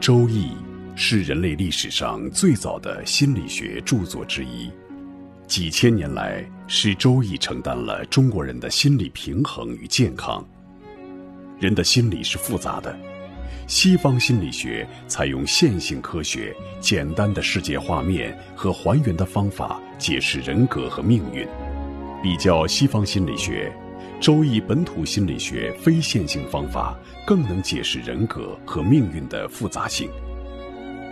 周易》是人类历史上最早的心理学著作之一，几千年来，是《周易》承担了中国人的心理平衡与健康。人的心理是复杂的，西方心理学采用线性科学、简单的世界画面和还原的方法解释人格和命运。比较西方心理学，《周易》本土心理学非线性方法更能解释人格和命运的复杂性。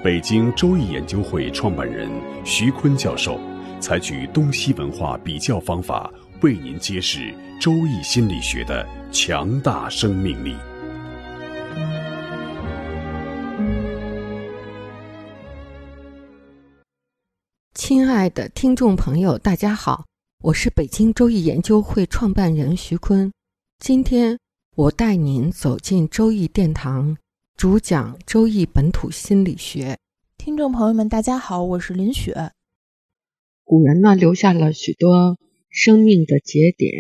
北京周易研究会创办人徐坤教授采取东西文化比较方法，为您揭示周易心理学的。强大生命力。亲爱的听众朋友，大家好，我是北京周易研究会创办人徐坤。今天我带您走进周易殿堂，主讲周易本土心理学。听众朋友们，大家好，我是林雪。古人呢留下了许多生命的节点。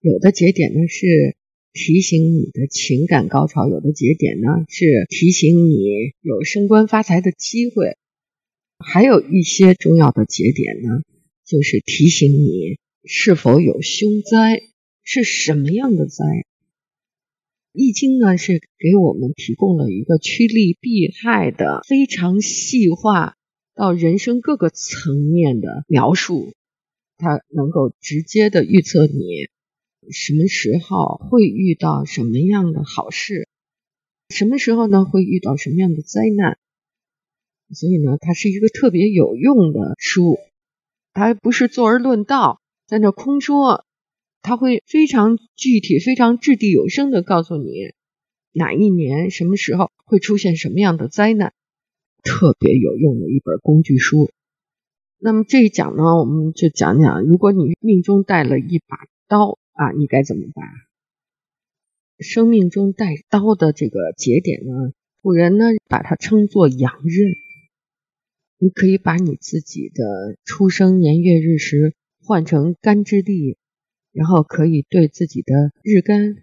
有的节点呢是提醒你的情感高潮，有的节点呢是提醒你有升官发财的机会，还有一些重要的节点呢，就是提醒你是否有凶灾，是什么样的灾。易经呢是给我们提供了一个趋利避害的非常细化到人生各个层面的描述，它能够直接的预测你。什么时候会遇到什么样的好事？什么时候呢会遇到什么样的灾难？所以呢，它是一个特别有用的书，还不是坐而论道，在那空说，它会非常具体、非常掷地有声的告诉你哪一年、什么时候会出现什么样的灾难，特别有用的一本工具书。那么这一讲呢，我们就讲讲，如果你命中带了一把刀。啊，你该怎么办？生命中带刀的这个节点呢？古人呢把它称作阳刃。你可以把你自己的出生年月日时换成干支历，然后可以对自己的日干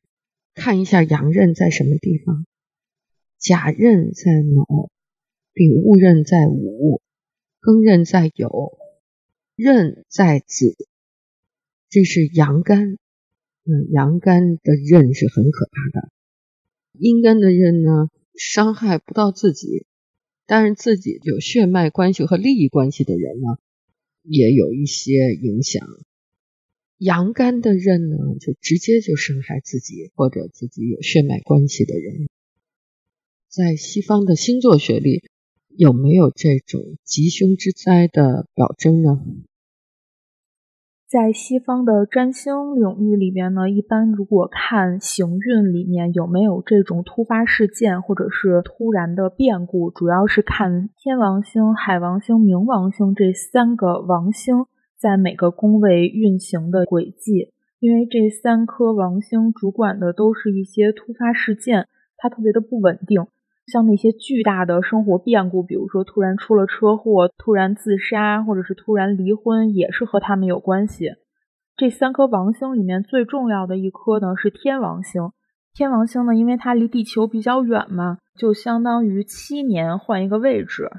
看一下阳刃在什么地方。甲刃在卯，丙戊刃在午，庚刃在酉，刃在子，这是阳干。嗯，阳干的刃是很可怕的，阴干的刃呢，伤害不到自己，但是自己有血脉关系和利益关系的人呢，也有一些影响。阳干的刃呢，就直接就伤害自己或者自己有血脉关系的人。在西方的星座学里，有没有这种吉凶之灾的表征呢？在西方的占星领域里边呢，一般如果看行运里面有没有这种突发事件或者是突然的变故，主要是看天王星、海王星、冥王星这三个王星在每个宫位运行的轨迹，因为这三颗王星主管的都是一些突发事件，它特别的不稳定。像那些巨大的生活变故，比如说突然出了车祸、突然自杀，或者是突然离婚，也是和他们有关系。这三颗王星里面最重要的一颗呢是天王星。天王星呢，因为它离地球比较远嘛，就相当于七年换一个位置。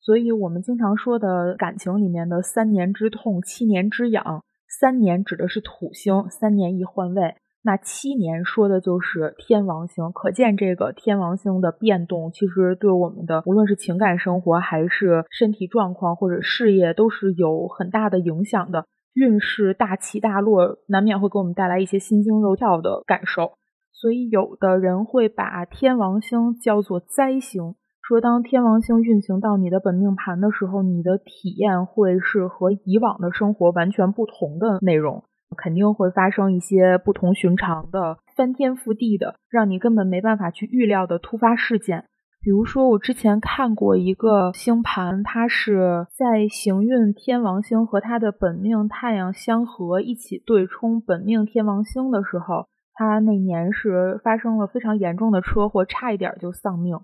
所以我们经常说的感情里面的三年之痛、七年之痒，三年指的是土星，三年一换位。那七年说的就是天王星，可见这个天王星的变动，其实对我们的无论是情感生活，还是身体状况或者事业，都是有很大的影响的。运势大起大落，难免会给我们带来一些心惊肉跳的感受。所以，有的人会把天王星叫做灾星，说当天王星运行到你的本命盘的时候，你的体验会是和以往的生活完全不同的内容。肯定会发生一些不同寻常的、翻天覆地的、让你根本没办法去预料的突发事件。比如说，我之前看过一个星盘，它是在行运天王星和它的本命太阳相合，一起对冲本命天王星的时候，他那年是发生了非常严重的车祸，差一点就丧命。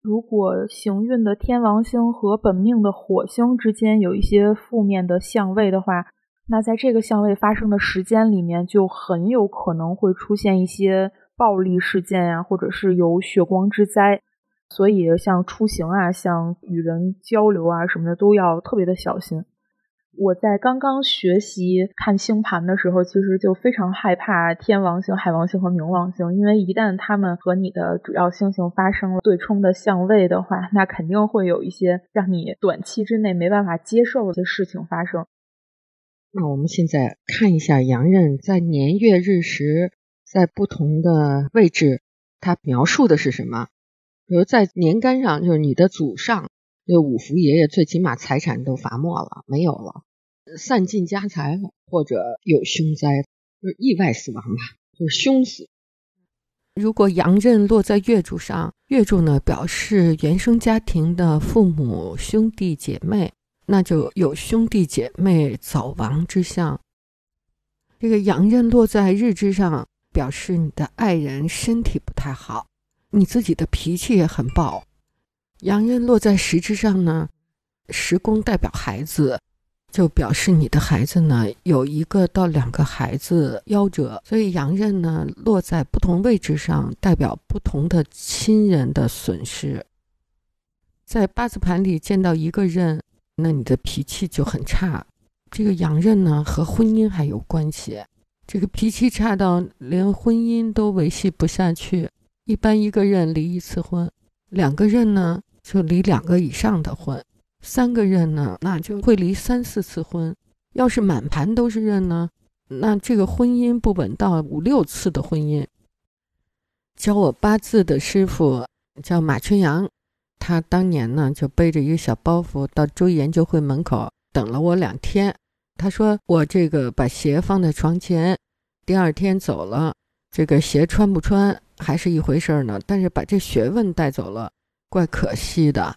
如果行运的天王星和本命的火星之间有一些负面的相位的话，那在这个相位发生的时间里面，就很有可能会出现一些暴力事件呀，或者是有血光之灾。所以像出行啊，像与人交流啊什么的，都要特别的小心。我在刚刚学习看星盘的时候，其实就非常害怕天王星、海王星和冥王星，因为一旦他们和你的主要星星发生了对冲的相位的话，那肯定会有一些让你短期之内没办法接受的事情发生。那我们现在看一下阳刃在年月日时在不同的位置，它描述的是什么？比如在年干上，就是你的祖上，就五福爷爷，最起码财产都罚没了，没有了。散尽家财了，或者有凶灾，就是意外死亡吧，就是凶死。如果阳刃落在月柱上，月柱呢表示原生家庭的父母、兄弟姐妹，那就有兄弟姐妹早亡之象。这个阳刃落在日支上，表示你的爱人身体不太好，你自己的脾气也很暴。阳刃落在时支上呢，时宫代表孩子。就表示你的孩子呢有一个到两个孩子夭折，所以阳刃呢落在不同位置上，代表不同的亲人的损失。在八字盘里见到一个刃，那你的脾气就很差。这个阳刃呢和婚姻还有关系，这个脾气差到连婚姻都维系不下去。一般一个刃离一次婚，两个刃呢就离两个以上的婚。三个刃呢，那就会离三四次婚；要是满盘都是刃呢，那这个婚姻不稳到五六次的婚姻。教我八字的师傅叫马春阳，他当年呢就背着一个小包袱到周易研究会门口等了我两天。他说我这个把鞋放在床前，第二天走了，这个鞋穿不穿还是一回事呢，但是把这学问带走了，怪可惜的。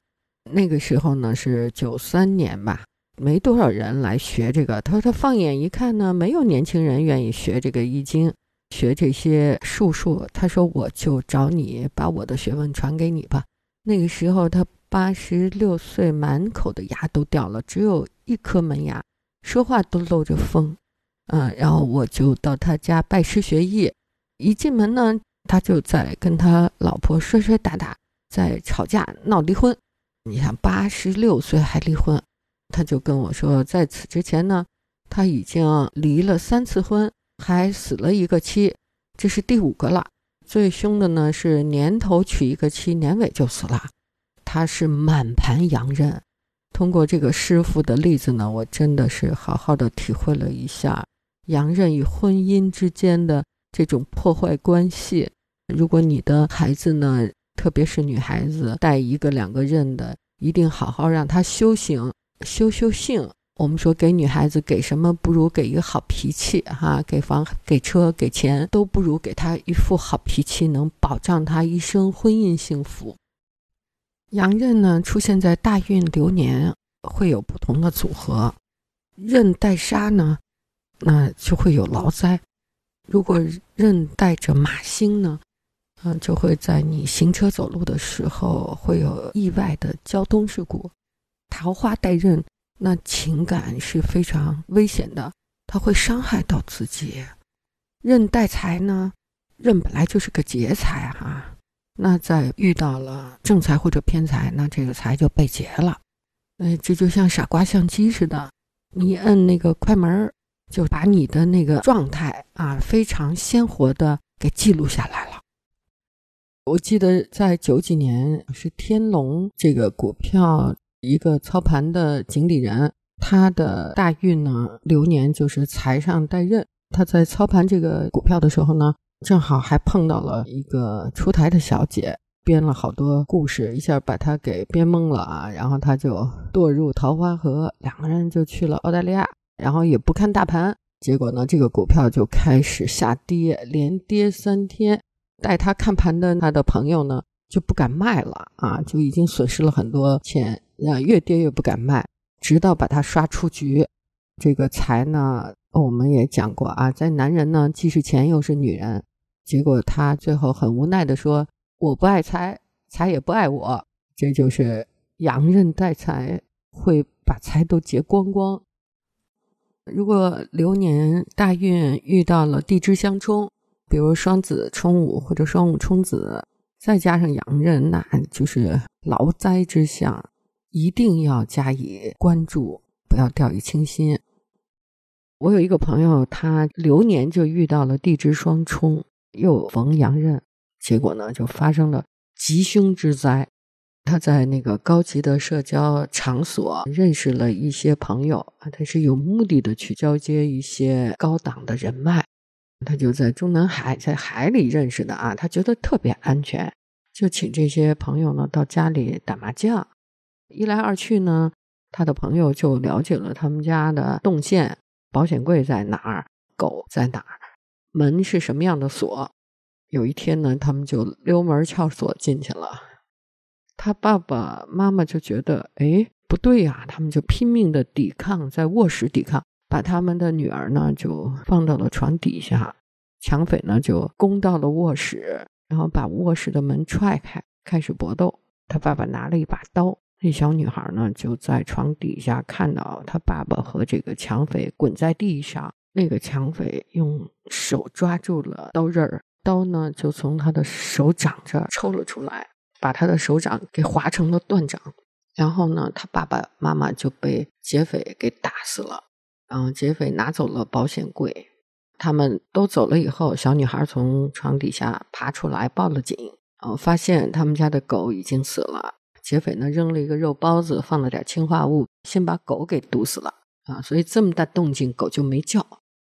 那个时候呢是九三年吧，没多少人来学这个。他说他放眼一看呢，没有年轻人愿意学这个易经，学这些术数。他说我就找你把我的学问传给你吧。那个时候他八十六岁，满口的牙都掉了，只有一颗门牙，说话都漏着风。嗯，然后我就到他家拜师学艺。一进门呢，他就在跟他老婆摔摔打打，在吵架闹离婚。你想八十六岁还离婚，他就跟我说，在此之前呢，他已经离了三次婚，还死了一个妻，这是第五个了。最凶的呢是年头娶一个妻，年尾就死了。他是满盘阳刃。通过这个师傅的例子呢，我真的是好好的体会了一下阳刃与婚姻之间的这种破坏关系。如果你的孩子呢？特别是女孩子带一个两个刃的，一定好好让她修行、修修性。我们说给女孩子给什么不如给一个好脾气哈，给房、给车、给钱都不如给她一副好脾气，能保障她一生婚姻幸福。阳刃呢出现在大运流年会有不同的组合，刃带杀呢，那就会有劳灾；如果刃带着马星呢？嗯，就会在你行车走路的时候会有意外的交通事故。桃花带刃，那情感是非常危险的，它会伤害到自己。任带财呢，任本来就是个劫财哈，那在遇到了正财或者偏财，那这个财就被劫了。哎，这就像傻瓜相机似的，你一摁那个快门，就把你的那个状态啊，非常鲜活的给记录下来了。我记得在九几年是天龙这个股票一个操盘的经理人，他的大运呢流年就是财上带刃。他在操盘这个股票的时候呢，正好还碰到了一个出台的小姐，编了好多故事，一下把他给编懵了啊。然后他就堕入桃花河，两个人就去了澳大利亚，然后也不看大盘，结果呢这个股票就开始下跌，连跌三天。带他看盘的他的朋友呢，就不敢卖了啊，就已经损失了很多钱，啊，越跌越不敢卖，直到把他刷出局。这个财呢，我们也讲过啊，在男人呢，既是钱又是女人。结果他最后很无奈的说：“我不爱财，财也不爱我。”这就是阳刃带财，会把财都劫光光。如果流年大运遇到了地支相冲。比如双子冲午或者双午冲子，再加上阳刃，那就是劳灾之象，一定要加以关注，不要掉以轻心。我有一个朋友，他流年就遇到了地支双冲，又逢阳刃，结果呢就发生了吉凶之灾。他在那个高级的社交场所认识了一些朋友啊，他是有目的的去交接一些高档的人脉。他就在中南海，在海里认识的啊，他觉得特别安全，就请这些朋友呢到家里打麻将。一来二去呢，他的朋友就了解了他们家的动线，保险柜在哪儿，狗在哪儿，门是什么样的锁。有一天呢，他们就溜门撬锁进去了。他爸爸妈妈就觉得，哎，不对呀，他们就拼命的抵抗，在卧室抵抗，把他们的女儿呢就放到了床底下，抢匪呢就攻到了卧室，然后把卧室的门踹开，开始搏斗。他爸爸拿了一把刀，那小女孩呢就在床底下看到她爸爸和这个抢匪滚在地上，那个抢匪用手抓住了刀刃儿，刀呢就从他的手掌这儿抽了出来。把他的手掌给划成了断掌，然后呢，他爸爸妈妈就被劫匪给打死了。然后劫匪拿走了保险柜，他们都走了以后，小女孩从床底下爬出来报了警。然后发现他们家的狗已经死了，劫匪呢扔了一个肉包子，放了点氰化物，先把狗给毒死了啊！所以这么大动静，狗就没叫。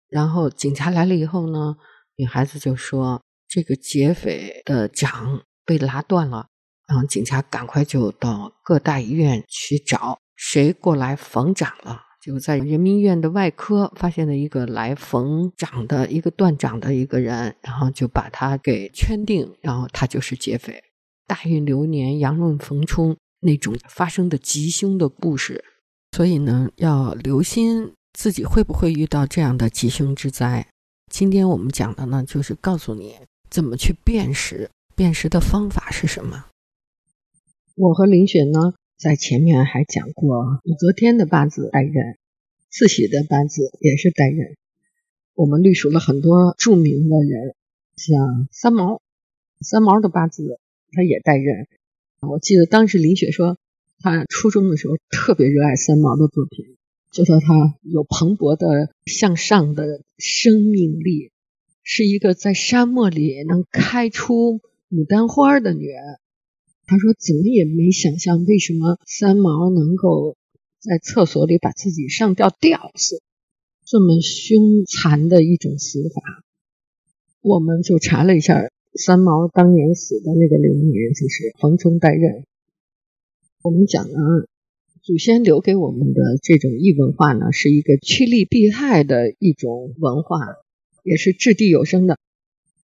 然后警察来了以后呢，女孩子就说这个劫匪的掌被拉断了。然后警察赶快就到各大医院去找谁过来缝掌了，就在人民医院的外科发现了一个来缝掌的一个断掌的一个人，然后就把他给圈定，然后他就是劫匪。大运流年阳刃逢冲那种发生的吉凶的故事，所以呢要留心自己会不会遇到这样的吉凶之灾。今天我们讲的呢就是告诉你怎么去辨识，辨识的方法是什么。我和林雪呢，在前面还讲过武则天的八字带刃，慈禧的八字也是带刃。我们历数了很多著名的人，像三毛，三毛的八字他也带刃。我记得当时林雪说，他初中的时候特别热爱三毛的作品，就说他有蓬勃的向上的生命力，是一个在沙漠里能开出牡丹花的女人。他说：“怎么也没想象，为什么三毛能够在厕所里把自己上吊吊死，这么凶残的一种死法。”我们就查了一下，三毛当年死的那个流年就是横冲带刃。我们讲呢，祖先留给我们的这种异文化呢，是一个趋利避害的一种文化，也是掷地有声的。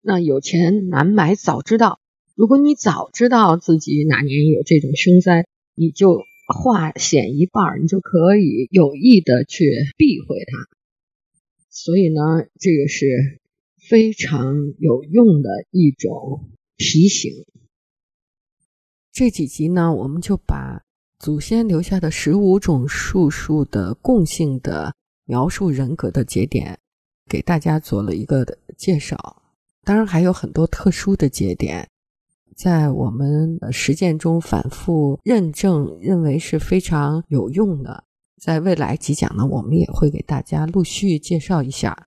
那有钱难买早知道。如果你早知道自己哪年有这种凶灾，你就化险一半，你就可以有意的去避讳它。所以呢，这个是非常有用的一种提醒。这几集呢，我们就把祖先留下的十五种术数的共性的描述人格的节点，给大家做了一个介绍。当然还有很多特殊的节点。在我们的实践中反复认证，认为是非常有用的。在未来几讲呢，我们也会给大家陆续介绍一下，